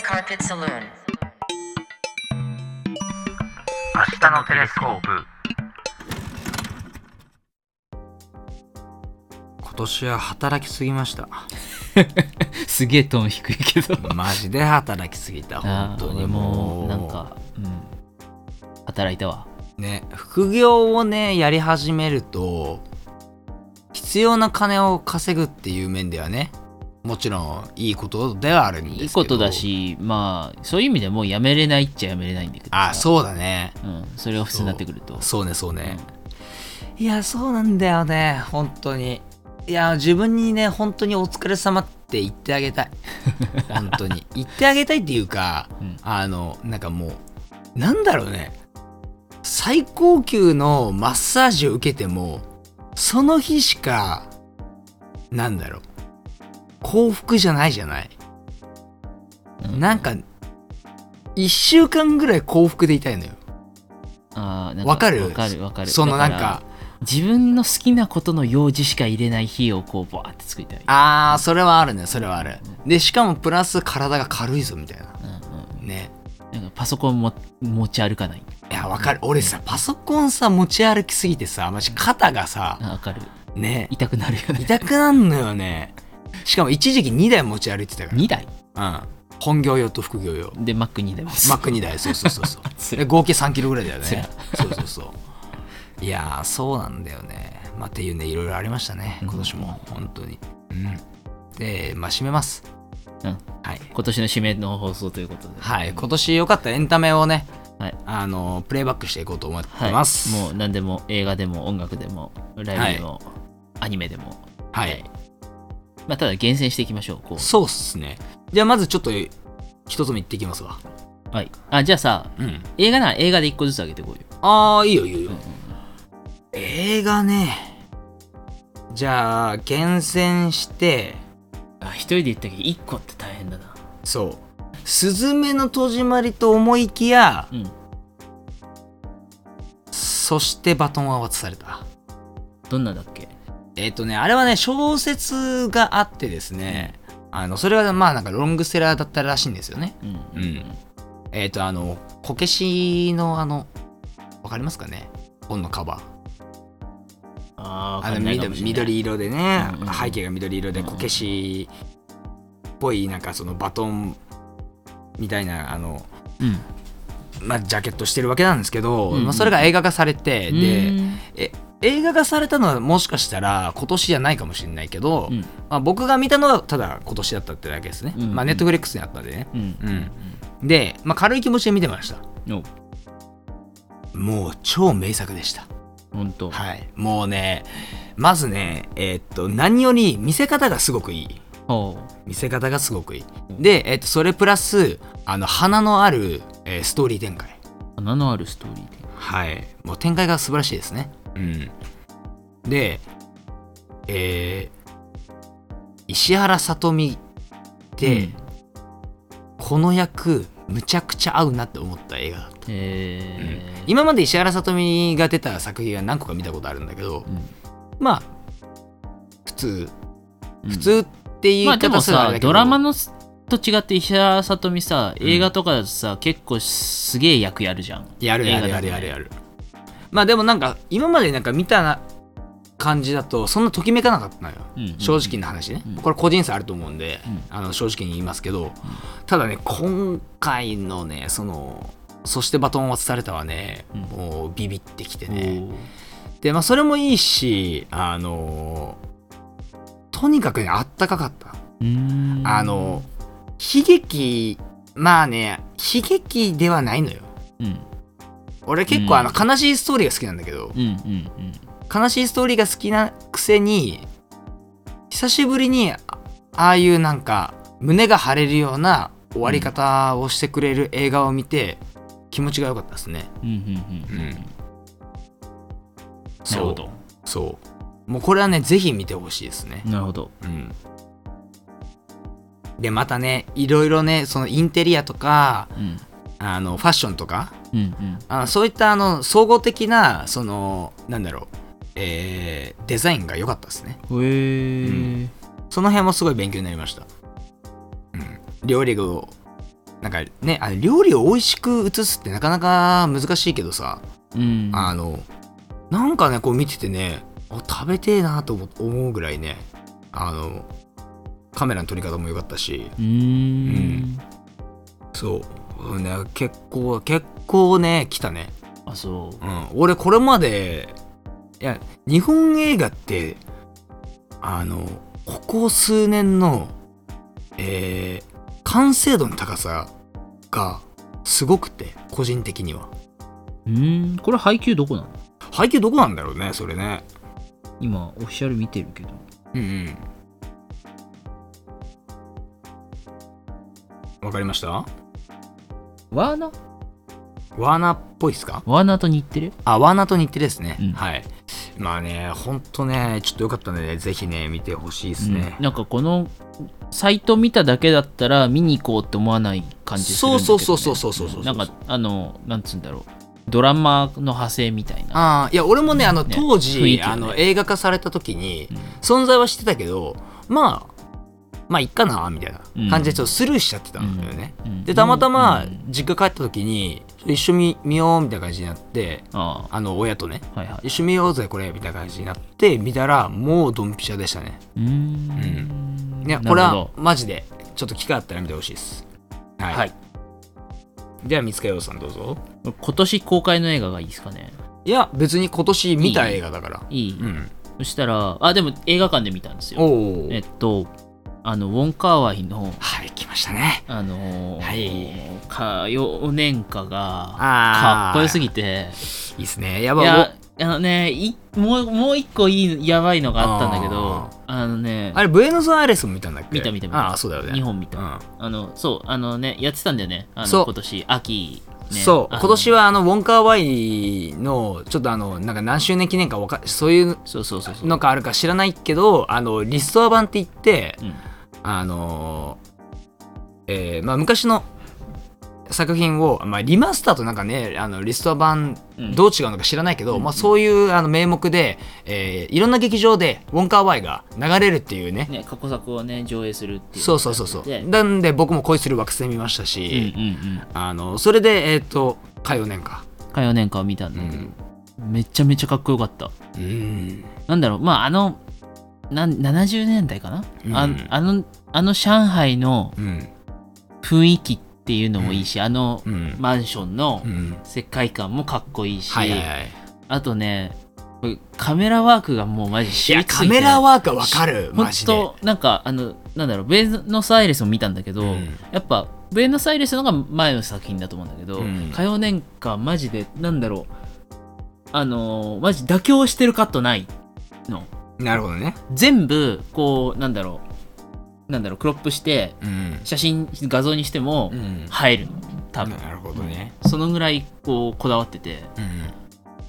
Carpet Saloon. 明日のテレスコープ。今年は働きすぎました。すげえトーン低いけど。マジで働きすぎたあ本当にもう。もなんか、うん、働いたわ。ね副業をねやり始めると必要な金を稼ぐっていう面ではねもちろんいいことではあるんですけど。いいことだしまあそういう意味でもうやめれないっちゃやめれないんだけどさ。あそうだね。うん、それが普通になってくると。そうねそうね、いやそうなんだよね本当に。いや自分にね本当にお疲れ様って言ってあげたい。本当に。言ってあげたいっていうか、うん。あのなんかもうなんだろうね。最高級のマッサージを受けてもその日しかなんだろう幸福じゃないじゃない、うんなんか1週間ぐらい幸福でいたいのよ。あーなんわかる？わかるわかる。そのなんか自分の好きなことの用事しか入れない日をこうバーって作りたい。あーそれはあるね。それはある。でしかもプラス体が軽いぞみたいな。うんうんね。なんかパソコンも持ち歩かない。いやわかる。俺さパソコンさ持ち歩きすぎてさマジ肩がさあわかる。ね。痛くなるよね。痛くなんのよねしかも一時期2台持ち歩いてたか2台？らうん。本業用と副業用。で Mac2 台もマック2台。そうそうそうそう。つで合計3キロぐらいだよね。そうそうそう。いやーそうなんだよね。まあっていうねいろいろありましたね。今年も。本当に。うん。でまあ締めます。うん。はい。今年の締めの放送ということで。はい、今年良かったエンタメをね、はい。あのプレイバックしていこうと思ってはい、ます。もう何でも映画でも音楽でもライブでも、アニメでもはい、まあただ厳選していきましょうこそうっすね。じゃあまずちょっと一つ目言っていきますわ。うはいあじゃあさうん。映画なら映画で1個ずつあげてこうよ、ああ、いいよいいよいいようん。映画ね。じゃあ厳選して、あ一人で言ったけど1個って大変だなそう。すずめの戸締まりと思いきや、うんそしてバトンは渡された。どんなだっけ？えっ、とね、あれはね、小説があってですね、あのそれはまあなんかロングセラーだったらしいんですよね。うんうんえっ、と、あの、こけしのあの、わかりますかね？本のカバー。あーあの緑色でね、うんうん背景が緑色でこけしっぽいなんかそのバトンみたいなあの、うん。まあ、ジャケットしてるわけなんですけど、うんうんまあ、それが映画化されて、でうん。え映画化されたのはもしかしたら今年じゃないかもしれないけど、うん。まあ、僕が見たのはただ今年だったってだけですね、うん。うんまあネットフリックスにあったんでね。うん。うん。で、まあ、軽い気持ちで見てました。おもう超名作でした。本当。はい。もうねまずねえーっと何より見せ方がすごくいい。見せ方がすごくいい。で、えーっとそれプラスあの花のある、えーストーリー展開。花のあるストーリーではい。もう展開が素晴らしいですねうん。でえー石原さとみって、この役むちゃくちゃ合うなって思った映画だった、えー。今まで石原さとみが出た作品は何個か見たことあるんだけど、うん。まあ普通。うん。普通っていう言いまあでもさ方するだけどドラマのと違って石原さとみさ映画とかだとさ、結構すげえ役やるじゃん。やるやるやるやるやるまあでもなんか今までなんか見た感じだとそんなときめかなかったのよ、うんうん正直な話ね、うん。これ個人差あると思うんで、うん。あの正直に言いますけど、ただね今回のねそのそしてバトンを渡されたはね、うん。もうビビってきておねー。でまあそれもいいしあのとにかくねあったかかった。あの悲劇まあね悲劇ではないのよ。うん俺結構あの悲しいストーリーが好きなんだけど、うんうんうん。悲しいストーリーが好きなくせに久しぶりにあああいうなんか胸が張れるような終わり方をしてくれる映画を見て気持ちが良かったですね。うんうんうんうんうん。なるほど。そう。もうこれはねぜひ見てほしいですね。なるほど。うん、でまたねいろいろねそのインテリアとかうんあのファッションとかうんうん。あのそういったあの総合的なそのなんだろう、えーデザインが良かったですね。へえその辺もすごい勉強になりました。うん、料理をなんかねあの料理を美味しく映すってなかなか難しいけどさ、うん。あのなんかねこう見ててねあ食べてえなと思思うぐらいねあのカメラの撮り方も良かったし。うーん。そう、うんね、結構結構ね来たね、あそう。うん、俺これまでいや日本映画ってあのここ数年のえー完成度の高さがすごくて個人的には。うーん。これ配給どこなの？背景どこなんだろうねそれね。今オフィシャル見てるけど。うんうん。わかりました？ワーナ？ワーナーっぽいっすか？ワーナーと似てるあワーナーと似てるですね、うん。はい。まあねほんとねちょっとよかったんでねぜひね見てほしいですね。うん、なんかこのサイト見ただけだったら見に行こうって思わない感じするんだけど、ね、そうそうそうそうそうそうなんかあのなんつうんだろうドラマの派生みたいなああいや俺もねあのね当時、ねあの映画化された時にうん存在は知ってたけどまあまあいっかなみたいな感じでちょっとスルーしちゃってたんだよね、うん。でたまたまうん。実家帰った時に一緒に見ようみたいな感じになってああ。の親とね。あはいはい。一緒に見ようぜこれみたいな感じになって見たらもうドンピシャでしたね。うーん。いやこれはマジでちょっと機会あったら見てほしいです。はい、はい。では三塚洋さんどうぞ。ど今年公開の映画がいいですかね。いや別に今年見た映画だから。いい、うん。そしたらあでも映画館で見たんですよ。えっとあのウォン・カーワイのはい来ましたね。あのーはい。歌謡年歌がかっこよすぎて。いいっすね。やばいやあのねいもうもう一個いいやばいのがあったんだけあどあのねあれブエノスアイレスも見たんだっけ？見た見た見た。ああそうだよね。2本見た、うん。あのそうあのねやってたんだよね。あの今年秋、ね、そう。今年はあのウォンカーワイのちょっとあのなんか何周年記念かわかそういうそうそうそうそう。のがあるか知らないけどあのリストア版って言ってうんあのえーまあ、昔の作品を、まあ、リマスターとなんかねあのリストア版うんどう違うのか知らないけど、まあ、そういうあの名目で、えーいろんな劇場でウォンカーワイが流れるっていうね。ね過去作をね上映するっていう。そうそうそうそう。でなんで僕も恋する惑星見ましたうんし、うんうん。あのそれでえっ、と歌謡年か。歌謡年間を見たんだけど、めちゃめちゃかっこよかった。うん。なんだろう。まああのなん70年代かな、あうん。あのあの上海のうん。雰囲気っていうのもいいし、あのうん。マンションのうん。世界観もかっこいいし、はいはいはい。あとねカメラワークがもうマジいやカメラワークはわかる。ほんマジで。となんかあのなんだろうベーノスアイレスも見たんだけど、うん。やっぱベーノスアイレスのが前の作品だと思うんだけど、うん。歌謡年間マジでなんだろうあのーマジ妥協してるカットないのなるほどね。全部こうなんだろう。なんだろう。クロップしてうん。写真画像にしてもうん。映えるの。多分。なるほどね。そのぐらいこうこだわってて。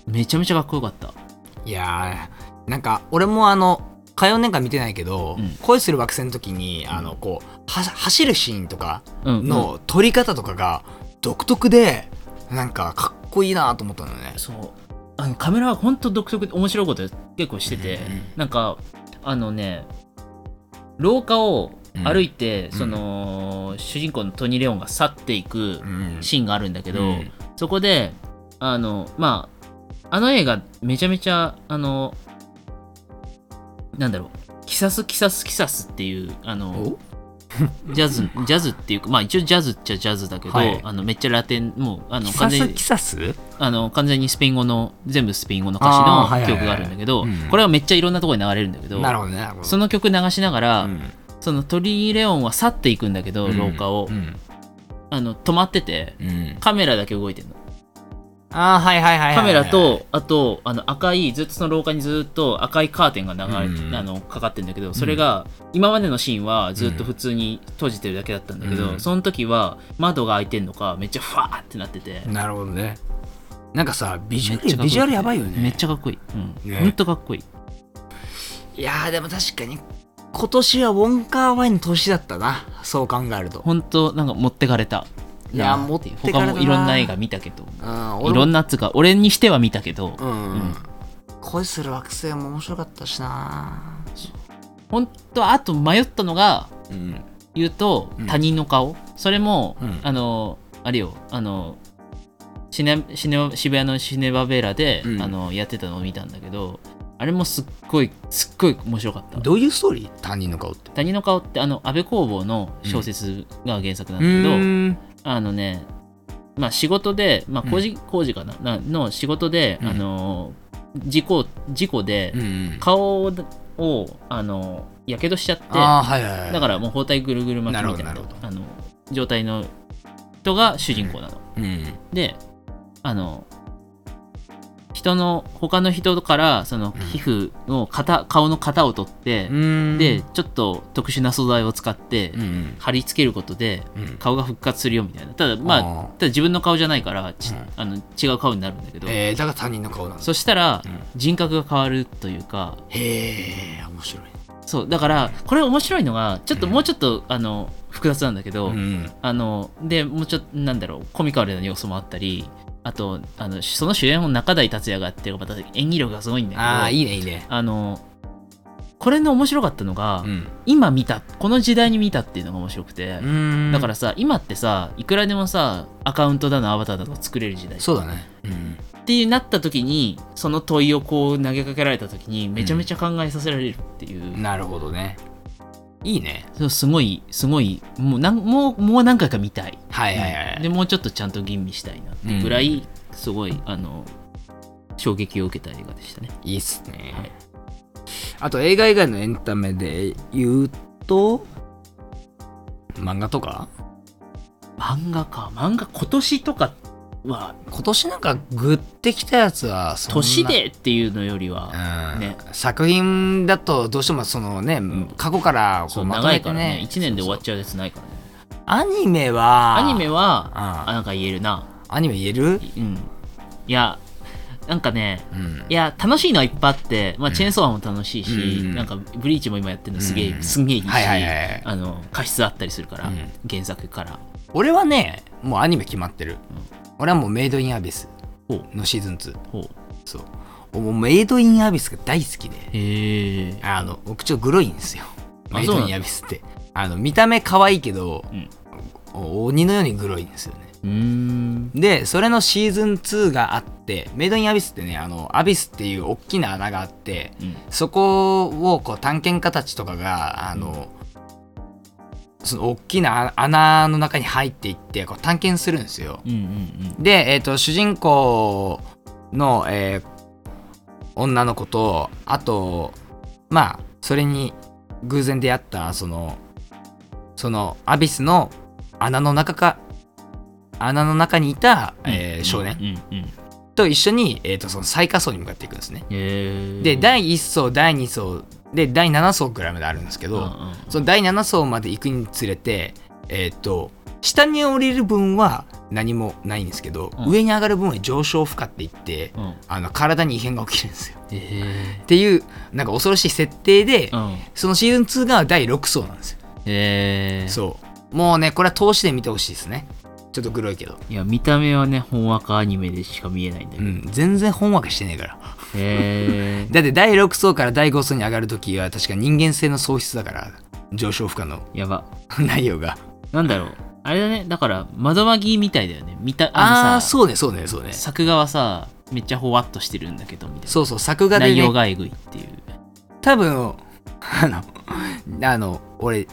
うん。めちゃめちゃかっこよかった。いやーなんか俺もあの歌謡年間見てないけど、うん。恋する惑星の時にあのこうは走るシーンとかうん。うん。の撮り方とかが独特でなんかかっこいいなと思ったのね。そうあのカメラは本当独特で面白いこと結構してて、うんなんかあのね廊下を歩いて、ん。その主人公のトニー・レオンが去っていくうん。シーンがあるんだけど、うん。そこであのまああの映画めちゃめちゃあのなんだろうキサスキサスキサスっていうあのお？ジャズジャズっていうかまあ一応ジャズっちゃジャズだけど、はい。あのめっちゃラテンもうあの完全にスキサスあの完全にスペイン語の全部スペイン語の歌詞の曲があるんだけどうん。これはめっちゃいろんなところに流れるんだけどなるほどね。その曲流しながら、うん。そのトリー・レオンは去っていくんだけど、廊下を、うん。あの止まっててうん。カメラだけ動いてるのあーはいはいはいはいはいカメラとあとあの赤いずっとその廊下にずっと赤いカーテンが流れ、うん。あのかかってるんだけどそれが今までのシーンはずっと普通に閉じてるだけだったんだけど、うん。その時は窓が開いてんのかめっちゃファーってなってて。なるほどね。なんかさビジュアルビジュアルやばいよね。めっちゃかっこいい、うん。ね。ほんとかっこいい。いやーでも確かに今年はウォンカーワインの年だったな。そう考えると。ほんとなんか持ってかれたいや持って他もいろんな映画見たけど。うんいろんなっつうか俺にしては見たけど、うん、うん。恋する惑星も面白かったしな。ほんとあと迷ったのがうん。言うと、うん。他人の顔。それも、うん。あのあれよあのシネシネ渋谷のシネバベラで、うん。あのやってたのを見たんだけどあれもすっごいすっごい面白かった。どういうストーリー？他人の顔って。他人の顔ってあの安倍工房の小説が原作なんうだけど、あのねまあ仕事でまあ工事,、工事かな？なの仕事で、うん。あの事故事故で顔をあのやけどしちゃってはいはいはい。だからもう包帯ぐるぐる巻きみたいなあの状態の人が主人公なの。うん。であの人の他の人からそのうん。皮膚の型、顔の型を取って、うん。でちょっと特殊な素材を使ってうんうん。貼り付けることでうん。顔が復活するよみたいな。ただまああただ自分の顔じゃないからちうん。あの違う顔になるんだけど、えー、だから他人の顔なんだ。そしたらうん。人格が変わるというかへえ面白い。そうだからこれ面白いのがちょっとうん。もうちょっとあの複雑なんだけど、うん。あのでもうちょっとなんだろうコミカルな要素もあったりあとあのその主演を中台達也がやってるまた演技力がすごいんだけどああいいねいいね。あのこれの面白かったのが、うん。今見たこの時代に見たっていうのが面白くて、うん。だからさ今ってさいくらでもさアカウントだのアバターだの作れる時代。そうだね。うん。ってなった時にその問いをこう投げかけられた時にめちゃめちゃ考えさせられるっていう、なるほどねいいね。そうすごいすごいもうなんもうもう何回か見たい。はいはいはい。でもうちょっとちゃんと吟味したいなってぐらい、すごいあの衝撃を受けた映画でしたね。いいっすね、はい。あと映画以外のエンタメで言うと漫画とか？漫画か。漫画今年とかは今年なんかグってきたやつは年でっていうのよりは、うん。ね。作品だとどうしてもそのね、ん。過去からこそううまと長いからめてねね1年で終わっちゃうやつないからね。アニメはアニメはああなんか言えるな。アニメ言える？うん。いやなんかねうん。いや楽しいのはいっぱいあって、まあ、うん。チェーンソーマンも楽しいし、うんなんかブリーチも今やってるのすげえ、うんすげえいいし、はいはいはい。あの過失あったりするから、うん。原作から俺はねもうアニメ決まってる、俺はもうメイドインアビスほのシーズン2ほう。そう。もうメイドインアビスが大好きで。へえあの僕ちょっとグロいんですよ。あメイドインアビスって。あの見た目可愛いけど、うん。お鬼のようにグロいんですよね。でそれのシーズン2があってメイドインアビスってねあのアビスっていう大きな穴があってうん。そこをこう探検家たちとかがあの、その大きな穴の中に入っていってこう探検するんですよ。うんうんで、えー、と主人公の、えー女の子とあとまあそれに偶然出会ったそのそのアビスの穴の中か穴の中にいた、うんえー少年。うんうんと一緒に、えー、とその最下層に向かっていくんですね。で第1層第2層で第7層くらいまであるんですけど、うんうんその第7層まで行くにつれてえっ、と下に降りる分は何もないんですけど、うん上に上がる分は上昇負荷って言ってうんあの体に異変が起きるんですよ。へっていうなんか恐ろしい設定で、えうんそのシーズン2が第6層なんですよ。へえそうもうねこれは通しで見てほしいですね。ちょっとグロいけど。いや見た目はねほんわかアニメでしか見えないんだけど、うん、全然ほんわかしてねえから。へえだって第6層から第5層に上がるときは確か人間性の喪失だから。上昇負荷の。やば。内容が。なんだろう。あれだね。だから窓マギみたいだよね。見たああそうねそうねそうね。作画はさめっちゃほわっとしてるんだけどみたいな。そうそう作画で、ね、内容がえぐいっていう。多分あのあの俺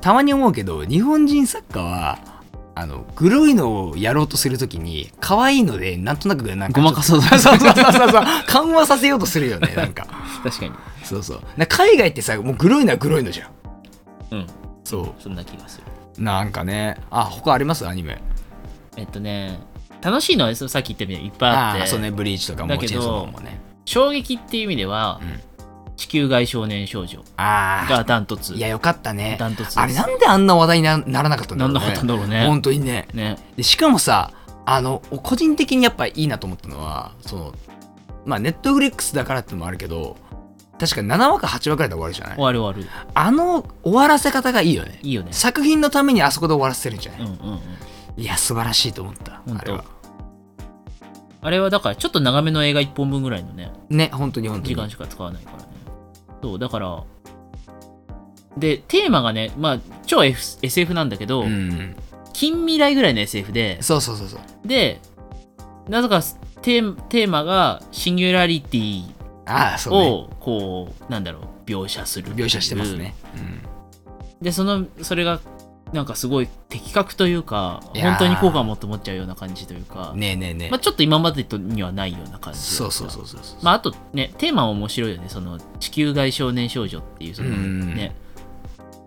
たまに思うけど日本人作家はあのグロいのをやろうとするときに可愛いのでなんとなくなんかごまかそうそう そうそうそうそう。緩和させようとするよね なんか。確かに。そうそう。な海外ってさもうグロいのはグロいのじゃん。うん。そそんな気がする。うなんかね。あ他あります？アニメ。えっとね楽しいのはさっき言ったみたいにいっぱいあって。ああそうね。ブリーチとかもチェンソーもね。衝撃っていう意味では、うん地球外少年少女あがダントツ。あいやよかったね。ダントツあれなんであんな話題になならなかったんだろうんね。ななかったんだろうね本当にね。ね。でしかもさあの個人的にやっぱいいなと思ったのはそのまあネットフリックスだからってのもあるけど確か7話か8話くらいで終わるじゃない？終わる終わる。あの終わらせ方がいいよね。いいよね。作品のためにあそこで終わらせるんじゃない、うんうんうん。いや素晴らしいと思った。あれは。あれはだからちょっと長めの映画1本分ぐらいのね。ね本当に本当に。時間しか使わないからねそうだからでテーマがね、まあ、超、F、SF なんだけど、うん。近未来ぐらいの SF でそうそうそうそう。でなぜかテーマがシンギュラリティああそうね。をこうなんだろう描写する描写してますね、でそのそれがなんかすごい的確というか本当に効果を持って思っちゃうような感じというか、うん、ねえねえねえ、まあ、ちょっと今までとにはないような感じそうそうそうそうそう、まあ、あとねテーマは面白いよね。その地球外少年少女っていうそのうん。ね。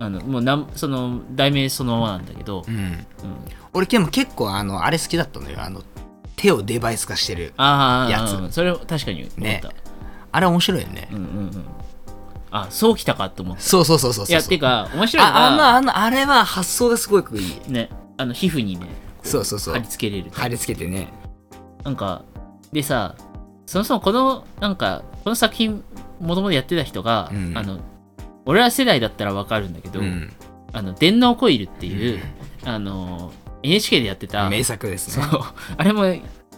あのもうなんその題名そのままなんだけど、うん、うん、俺でも結構あのあれ好きだったのよ。あの手をデバイス化してるああやつ。うんそれは確かに思った、ね。あれ面白いよね、うんうんうんあそうきたかと思ったそうそうそうそうそう。いやてか面白い。のああのがあのあれは発想がすごくいい。ね。あの皮膚にねそうそうそう。貼り付けれる貼り付けてね。なんかでさそもそもこのなんかこの作品もともとやってた人が、うん。あの俺ら世代だったらわかるんだけど、うん。あの電脳コイルっていう、あの NHK でやってた名作ですね。あれも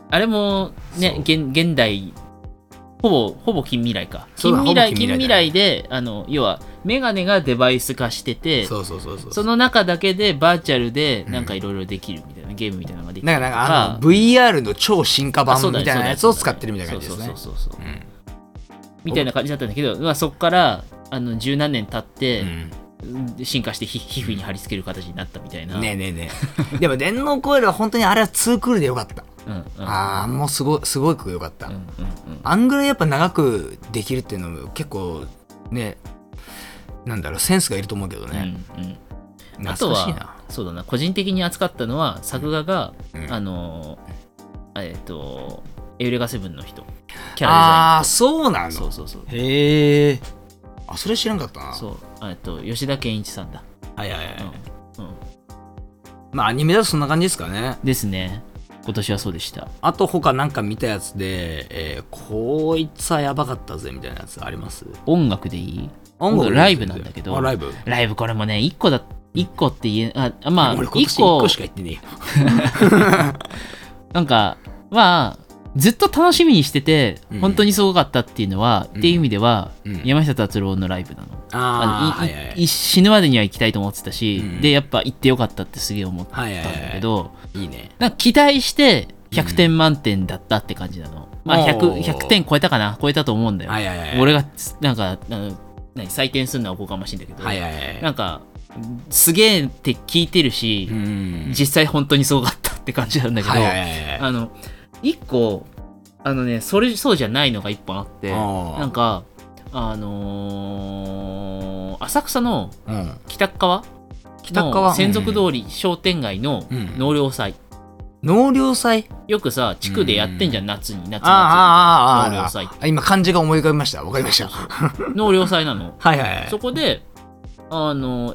あれもね現現代ほぼほぼ近未来か。近未来近未来であの要はメガネがデバイス化しててそうそうそうそう。その中だけでバーチャルでうん。なんかいろいろできるみたいな、ゲームみたいなのができる。なんかなんかあの VR の超進化版みたいなやつを使ってるみたいな感じですね。そうそうそうそう。うんみたいな感じだったんだけど、まあ、そこからあの十何年経って、うん進化して皮皮膚に貼り付ける形になったみたいな、ねえねえねえ。でも電脳コイルは本当にあれは2クールでよかった。うんうん。うんああもうすごいすごくよかった、うんうんあんぐらいやっぱ長くできるっていうのも結構ねなんだろうセンスがいると思うけどうんね、うんうん。あと懐かしいな。はそうだな。個人的に扱ったのは作画が、うん。あのえっ、とエウレガセブンの人。キャああラそうなの？デザインそうそうそう。へえあそれ知らんかったな。そう。えっと吉田健一さんだ、はいはいはい、うん。うん、まあアニメだとそんな感じですかね。ですね。今年はそうでした。あと他なんか見たやつで、えーこいつはやばかったぜみたいなやつあります？音楽でいい？音楽ライブなんだけど。あライブ？ライブこれもね1個だ1個って言えああまあ1俺今年1個個しか行ってね なんかまあずっと楽しみにしててうん。本当にすごかったっていうのは、うん。っていう意味では、うん。山下達郎のライブなの。あのいいい死ぬまでには行きたいと思ってたし、うん。でやっぱ行ってよかったってすげえ思ったんだはいはいはい。けど、いいね。なんか期待して100点満点だったって感じなの、まあお 100, ー。100点超えたかな？超えたと思うんだよ、はいはいはい。俺がなんか何？採点するのはおこがましいんだけど、はいはいはい。なんかすげえって聞いてるし、うん。実際本当にすごかったって感じなんだけど、はいはいはいはい。あの一個あのねそれそうじゃないのが一本あってなんかあのー浅草のうん。北側？北川の専属通り商店街のうん。納涼祭、納涼祭？よくさ地区でやってんじゃん夏に夏祭りああああああ納涼祭あ今漢字が思い浮かびました。わかりました。納涼祭なの。はいはいはい。そこであの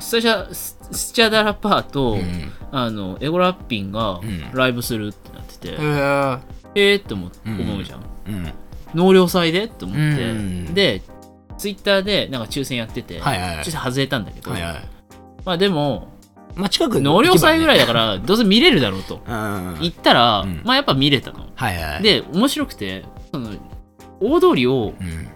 スタジャススチャダラパーと、うん。あのエゴラッピンがうん。ライブするってなってて、へー。えーって思,、うじゃん。うん。納涼祭でって思って、うん。でツイッターでなんか抽選やってて、はいはい。はい抽選外れたんだけど、はいはい。まあでもまあ近くに納涼祭ぐらいだかからどうせ見れるだろうと。らうん行ったら、うん。まあやっぱ見れたのはいはい。で面白くてその大通りを、うん。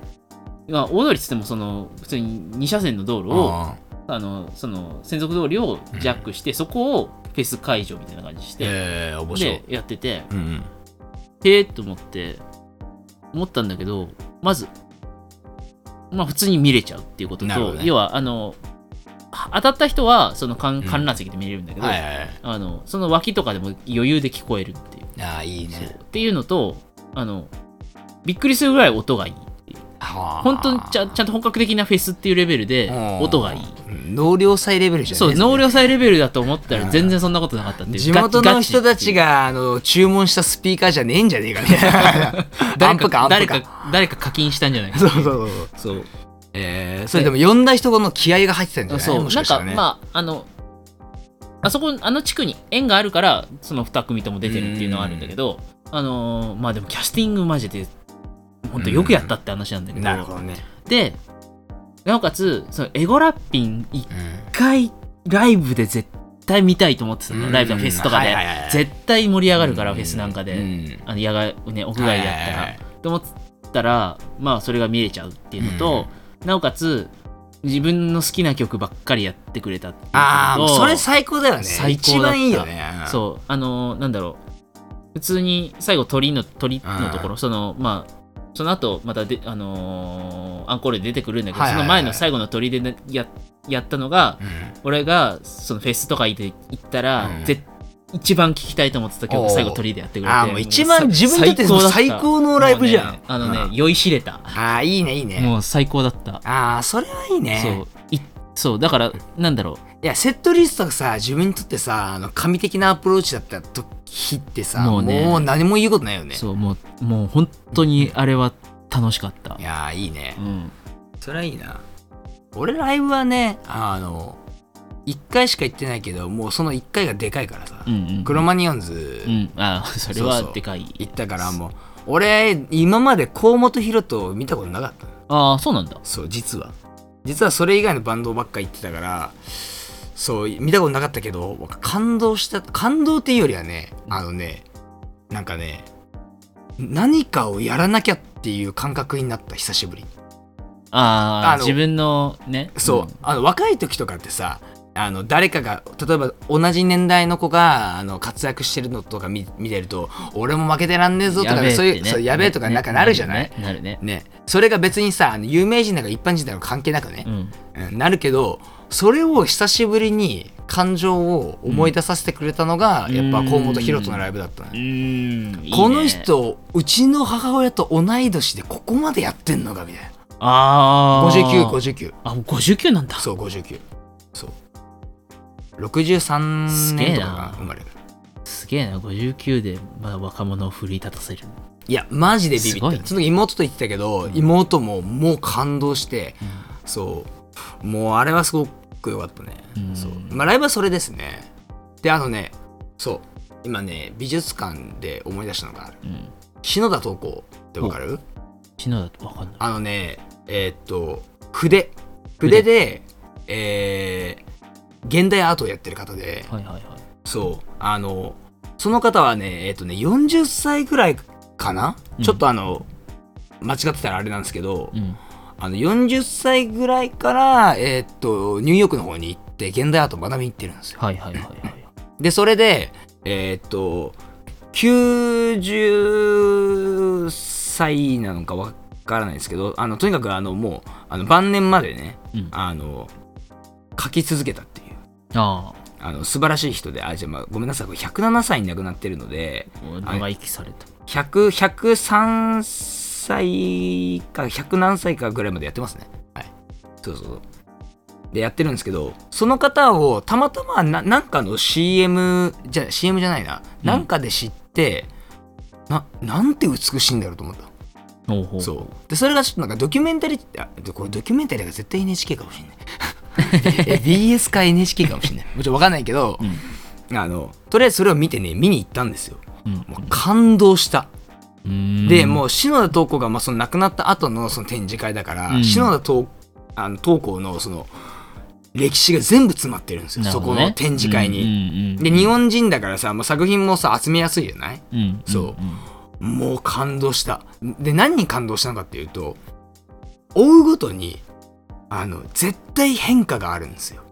まあ、大通りっつってもその普通に2車線の道路をああのその専属通りをジャックして、そこをフェス会場みたいな感じにして、えーでやっててうんへえと思って思ったんだけどまずまあ普通に見れちゃうっていうことと、ね。要はあの当たった人はその観覧席で見れるんだけど、はいはいはい。あのその脇とかでも余裕で聞こえるっていう。ああいいね。っていうのとあのびっくりするぐらい音がいい本当にちゃちゃんと本格的なフェスっていうレベルで音がいい納涼祭レベルじゃそうね。納涼祭レベルだと思ったら全然そんなことなかったっていう地元の人たちががあの注文したスピーカーじゃねえんじゃねえかね。ア誰ンプか。誰か誰か課金したんじゃないか。そうそうそうそう。えー、それでも呼んだ人の気合が入ってたんじゃない？そうなんかもしかしたらね。まああのあそこあの地区に縁があるからその2組とも出てるっていうのはあるんだけどあのーまあでもキャスティングマジで本当よくやったって話なんだけど。なるほどね、でなおかつそのエゴラッピン1う回ライブで絶対見たいと思ってたの、ん。ライブとかフェスとかで、絶対盛り上がるから、うんフェスなんかで、うん。あの野外ね屋外でやったら、と思ったらまあそれが見れちゃうっていうのと、なおかつ自分の好きな曲ばっかりやってくれたっていうああそれ最高だよね。最高一番いいよね。そう。あのーなんだろう。普通に最後鳥の鳥のところそのまあその後またであのーアンコールで出てくるんだけど、はいはいはい。その前の最後の鳥でねややったのがうん。俺がそのフェスとか行って行ったら、うん。ぜ一番聴きたいと思ってた曲最後鳥でやってくれてあーもう一番さ自分にとって最高のライブじゃん。ねあのね、うん。酔いしれた。ああいいねいいね。もう最高だった。ああそれはいいね。そう。いそうだからなんだろいやセットリストがさ自分にとってさあの神的なアプローチだった時ってさもう,、もうね何も言うことないよね。うそうもうもう本当にあれは楽しかった。いやーいいね。うん。それはいいな。俺ライブはねあの1回しか行ってないけどもうその1回がでかいからさ、うんうんクロマニヨンズ。うん。あそれはでかい。行ったからもう俺今まで河本大翔見たことなかったああそうなんだ。そう実は。実はそれ以外のバンドばっか行ってたからそう見たことなかったけど感動した感動っていうよりはねあのねなんかね何かをやらなきゃっていう感覚になった久しぶり。あのああ自分のね。そう、あの若い時とかってさあの誰かが例えば同じ年代の子があの活躍してるのとか見見てると俺も負けてらんねえぞとか、やべえそういうそうやべえとかなんかなるじゃない、ね。なるね。ね、それが別にさあの有名人だか一般人だか関係なくね。う、ん。うんなるけどそれを久しぶりに感情を思い出させてくれたのが、うん。やっぱ河本大翔のライブだったのうよ、んこの人うちの母親と同い年でここまでやってんのかみたいな。ああ5959あもう59なんだ。そう59そう。63年とかが生まれる。すげえな。59でまだ若者を奮い立たせる。いやマジでビビった、すごいね。その時妹と言ってたけど、妹ももう感動して、そう。もうあれはすごく良かったね、うん。そう。まあライブはそれですね。であのねそう。今ね美術館で思い出したのがある。うん。篠田東子ってわかる？篠だと分かんない。あのねえーっと筆。筆でえー現代アートをやってる方で、はいはいはい。そう。あのその方はねえっ、とね40歳ぐらいかな、うん。ちょっとあの間違ってたらあれなんですけど、うんあの40歳ぐらいから、えっとニューヨークの方に行って現代アートを学びに行ってるんですよ。はいはいはいはい。でそれでえっと90歳なのかわからないですけどあのとにかくあのもうあの晩年までねうん。あの書き続けたっていう。ああ。の素晴らしい人であじゃあ、まあ、ごめんなさい。これ107歳に亡くなってるのであ長生きされた。100 103歳か100何歳かぐらいまでやってますね。はい。そうそうそう。でやってるんですけどその方をたまたまななんかの CM じゃ CM じゃないな、うん。なんかで知ってななんて美しいんだろうと思った。ほうほう。そう。でそれがちょっとなんかドキュメンタリーあでこれドキュメンタリーが絶対 NHK かもしれない。え BS か NHK かもしれない。もちろん分かんないけど、あのとりあえずそれを見てね見に行ったんですよ。うん。もう感動した。うんでもう篠田東子がまあその亡くなった後のその展示会だから、うん。篠田東あの東子のその歴史が全部詰まってるんですよ、そこの展示会に。にで日本人だからさもう作品もさ集めやすいじゃない？うんそう。もう感動した。で何に感動したのかっていうと追うごとにあの絶対変化があるんですよ。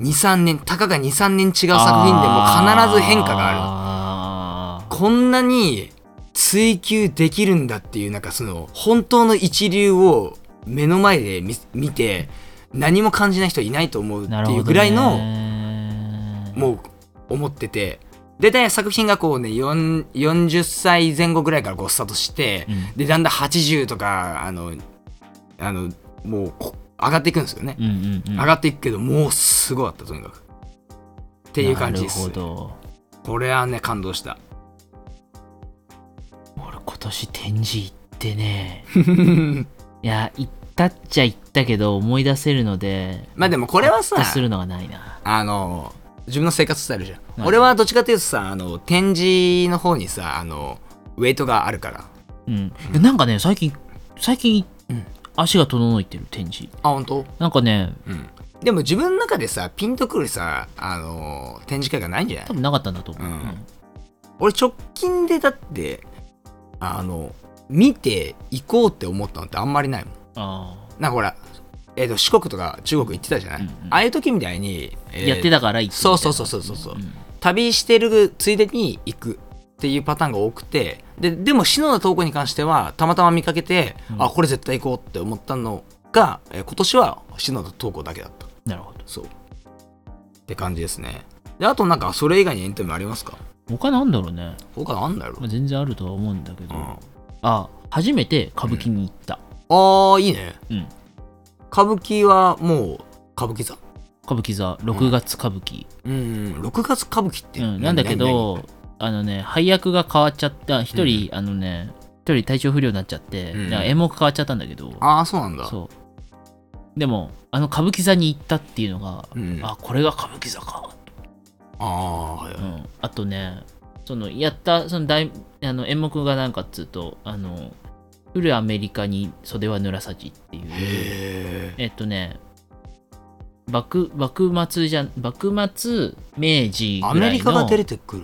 23年たかが23年違う作品でも必ず変化があるあるこんなに追求できるんだっていうなんかその本当の一流を目の前で見見て何も感じない人いないと思うっていうぐらいの、もう思ってて。で大体作品がこうね4 40歳前後ぐらいからこうスタートして、うん。でだんだん80とかあのあのもうこ上がっていくんですよね、うんうんうん。上がっていくけどもうすごかったとにかく。っていう感じです。なるほこれはね感動した今年展示行ってね。いや行ったっちゃ行ったけど思い出せるのでまあでもこれはさするのがないな。あの自分の生活スタイルじゃん、い俺はどっちかっていうとさあの展示の方にさあのウェイトがあるから。うん。いやなんかね最近最近、うん。足が整いてる展示。あ本当？なんかねうん。でも自分の中でさピンとくるさあの展示会がないんじゃない？多分なかったんだと思う、うんうん。俺直近でだってあの見て行こうって思ったのってあんまりないもん。あなんかほらえーと四国とか中国行ってたじゃない、うんうん。ああいう時みたいに、えーやってたから行ってそうそうそうそうそうう。ん旅してるついでに行くっていうパターンが多くてででも篠田東子に関してはたまたま見かけて、うん。あこれ絶対行こうって思ったのが、えー今年は篠田東子だけだった。なるほど。そう。って感じですね。であとなんかそれ以外にエンタメありますか？他なんだろうね、他なんだろう、まあ、全然あるとは思うんだけど、うん、あ初めて歌舞伎に行った、ああいいね。うん。歌舞伎はもう歌舞伎座？歌舞伎座。6月歌舞伎、うん。6月歌舞伎って、うん。なんだけどあのね配役が変わっちゃった。一人、あのね一人体調不良になっちゃって、うん。演目変わっちゃったんだけど。ああそうなんだ。そう。でもあの歌舞伎座に行ったっていうのが、うん、ああこれが歌舞伎座か、あーはい、うん、あとねそのやったその大あの演目がなんかっつうとあの「来るアメリカに袖は濡らさじ」っていう。へええっとね幕幕末じゃ幕末明治アぐらいのメリカが出てくる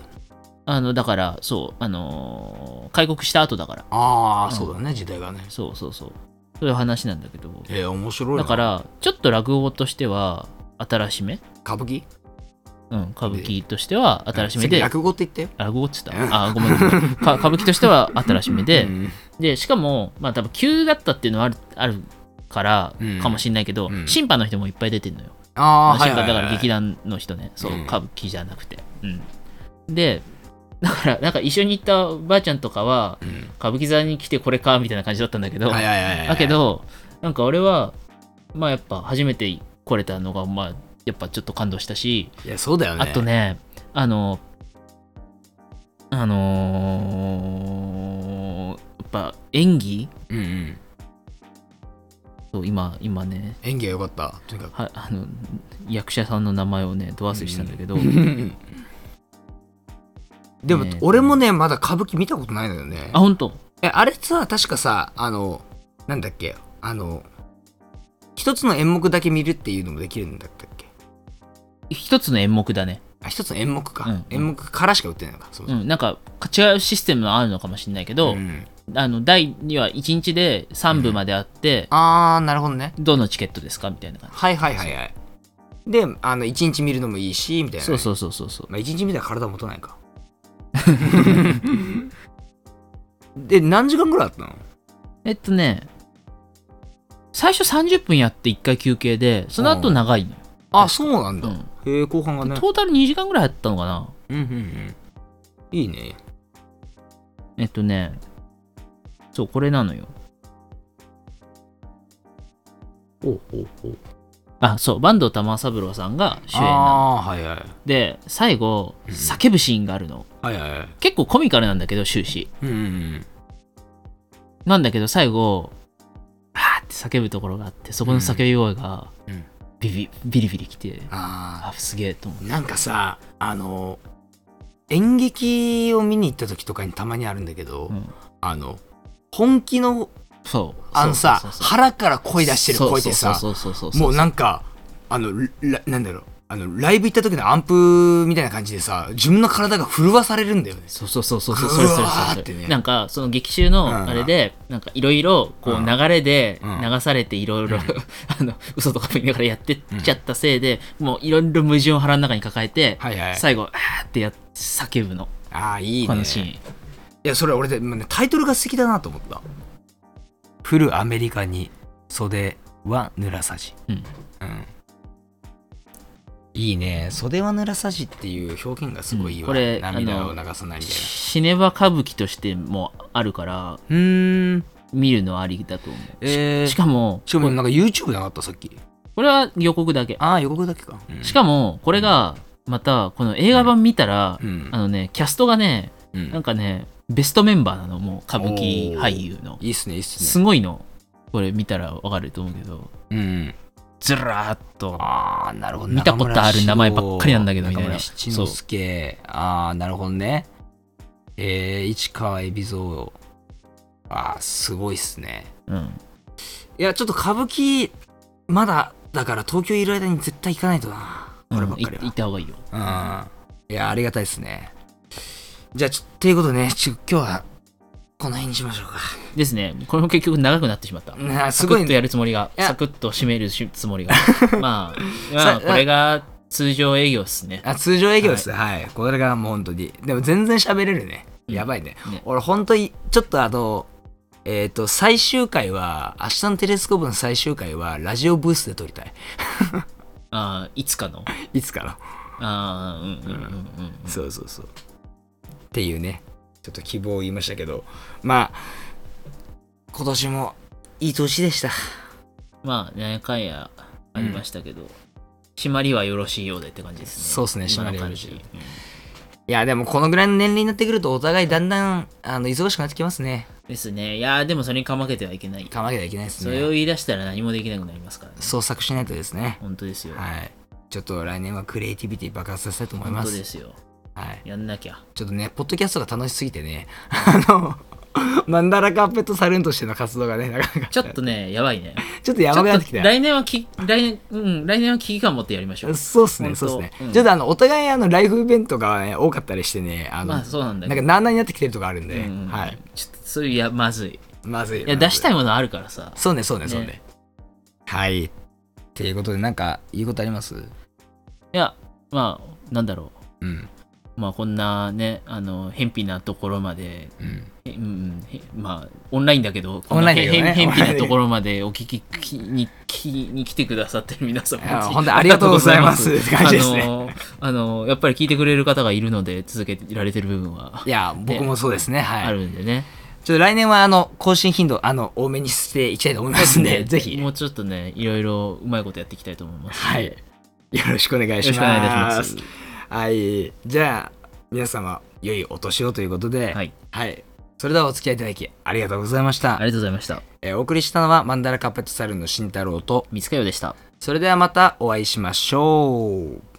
あのだからそうあのー開国した後だから。ああ、うん。そうだね時代がね。そうそうそう。そういう話なんだけど。えー、面白いな。だからちょっと落語としては新しめ？歌舞伎？うん歌舞伎としては新しめで。落語って言っ落語っつった？うん。あごめんごめん。か歌舞伎としては新しめで、うん。でしかもまあ多分急だったっていうのはあるあるからうん。かもしれないけど、うん。審判の人もいっぱい出てんのよ。ああはい審判だから劇団の人ね。そう、うん。歌舞伎じゃなくて。うん。でだからなんか一緒に行ったばあちゃんとかはうん。歌舞伎座に来てこれかみたいな感じだったんだけど、だけどなんか俺はまあやっぱ初めて来れたのがまあやっぱちょっと感動したし、いやそうだよね。あとねあのあのーやっぱ演技うんうん。そう今今ね演技が良かったとにかく。はあの役者さんの名前をねど忘れしたんだけど、でもね俺もねまだ歌舞伎見たことないのよね。あ本当？えあれさ確かさあのなんだっけあの一つの演目だけ見るっていうのもできるんだったっけ？一つの演目だね。あ一つの演目か、うん。演目からしか売ってないのか。そううそう。ん。なんか違うシステムがあるのかもしれないけど、うん。あの第2話1日で3部まであって、ああなるほどね。どのチケットですかみたいな感じ。はいはいはいはい。であの一日見るのもいいしみたいなね、そうそうそうそうそう。まあ、一日見たら体持たないか。で何時間ぐらいあったの？えっとね最初30分やって1回休憩でその後長いのよ、あそうなんだ、うんへえ後半がね。トータル2時間ぐらいやったのかな。うんうんうん。いいね。えっとねそうこれなのよ。おうおうおう。あそう坂東玉三郎さんが主演なの。あはいはい。で最後うん。叫ぶシーンがあるの。はいはいはい。結構コミカルなんだけど終始。うんうんうん。なんだけど最後あーって叫ぶところがあってそこの叫び声がうんビビビリビリきてああすげえと思うあなんかさあの演劇を見に行った時とかにたまにあるんだけど、うん。あの本気のそう。あのさそうそうそう腹から声出してる声ってさもうなんかあのラなんだろうあのライブ行った時のアンプみたいな感じでさ自分の体が震わされるんだよね。そうそうそうそうそうそれそれうわーそれねなんかその劇中のあれでなんかいろいろこう流れで流されていろいろあの嘘とかも言いながらやってっちゃったせいでもういろいろ矛盾を腹の中に抱えてはいはい最後あーってやっ叫ぶのああいいねこのシーンいやそれ俺でねタイトルが素敵だなと思った「フルアメリカに袖は濡らさじ」うんうんいいね。袖は濡らさじっていう表現がすごいいいわ、うんこれ涙を流さないみたいシネバ歌舞伎としてもあるからなうーん。見るのはありだと思う。えー、しかもしかもなんか YouTube なかった？さっき。これは予告だけ。ああ予告だけか、うん。しかもこれがまたこの映画版見たらうん。あのねキャストがねうん。なんかねベストメンバーなのもう歌舞伎俳優の。いいっすねいいっすすねごいの。これ見たらわかると思うけど。うんずらーっと。ああなるほど。見たことある名前ばっかりなんだけどみたいな。七之助ああなるほどね。えー、市川海老蔵。あーすごいっすね。うん。いやちょっと歌舞伎まだだから東京いる間に絶対行かないとな。こればっかり行った方がいいよ。はうん。いやありがたいですね。じゃあちょということでね今日はこの辺にしましょうか。ですね。これも結局長くなってしまった。なすごいサクッとやるつもりが、いやサクッと締めるしつもりが。まあ、まさあ、これが通常営業っすね。あ通常営業です、はい。これがもう本当に。でも全然喋れるね。やばいね。ね俺本当に、ちょっとあの、えっ、と、最終回は、明日のテレスコープの最終回は、ラジオブースで撮りたい。ああ、いつかの？いつかの。ああ、うんうんうんうん。そうそうそう。っていうね、ちょっと希望を言いましたけど、まあ、今年もいい年でした。まあ、何回やありましたけど、締まりはよろしいようでって感じですね。そうっすね締まりはよろしいうんいや、でもこのぐらいの年齢になってくると、お互いだんだん、あの、忙しくなってきますね。ですね。いやーでもそれにかまけてはいけない。かまげてはいけないですそれをね。言い出したら何もできなくなりますからね。創作しないとですね。本当ですよ。はい。ちょっと来年はクリエイティビティ爆発させたいと思い本ます。当ですよ。はい。やんなきゃ。ちょっとね、ポッドキャストが楽しすぎてね、あの、マンダラカーペットサルーンとしての活動がね、なかなか、ちょっとね、やばいね。ちょっとやばくなってきた。来年はき、来年、うん、来年は危機感持ってやりましょう。そうっすね、そうっすね。うんちょっとあの、お互いあの、ライフイベントがね、多かったりしてね、あの、まあそうなんだなんか。なんなんになってきてるとこあるんで、うんはい。。ちょっとそういう、いや、まずい。まずい。いや、出したい。いものあるからさ。そうね、そうね、ねそうね。はい。っていうことで、なんか、言うことあります？いや、まあ、なんだろうん。う。まあ、こんなね、あの、偏僻なところまで、うん。えうんまあ、オンラインだけど、オンラインだけどねこんな偏偏僻なところまでお聞ききにに来てくださってる皆さん、いや本当にありがとうございますですねあの、あのやっぱり聞いてくれる方がいるので、続けてられてる部分はいや、僕もそうですね、はい。あるんでね。ちょっと来年は、あの、更新頻度、あの、多めにしていきたいと思いますんで、ぜひ、もうちょっとね、いろいろうまいことやっていきたいと思います。はい。よろしくお願いします。はい。じゃあ、皆様、良いお年をということで、はい。はい。それではお付き合いいただき、ありがとうございました。ありがとうございました。えーお送りしたのは、マンダラカーペットサルの慎太郎と、三塚洋でした。それではまたお会いしましょう。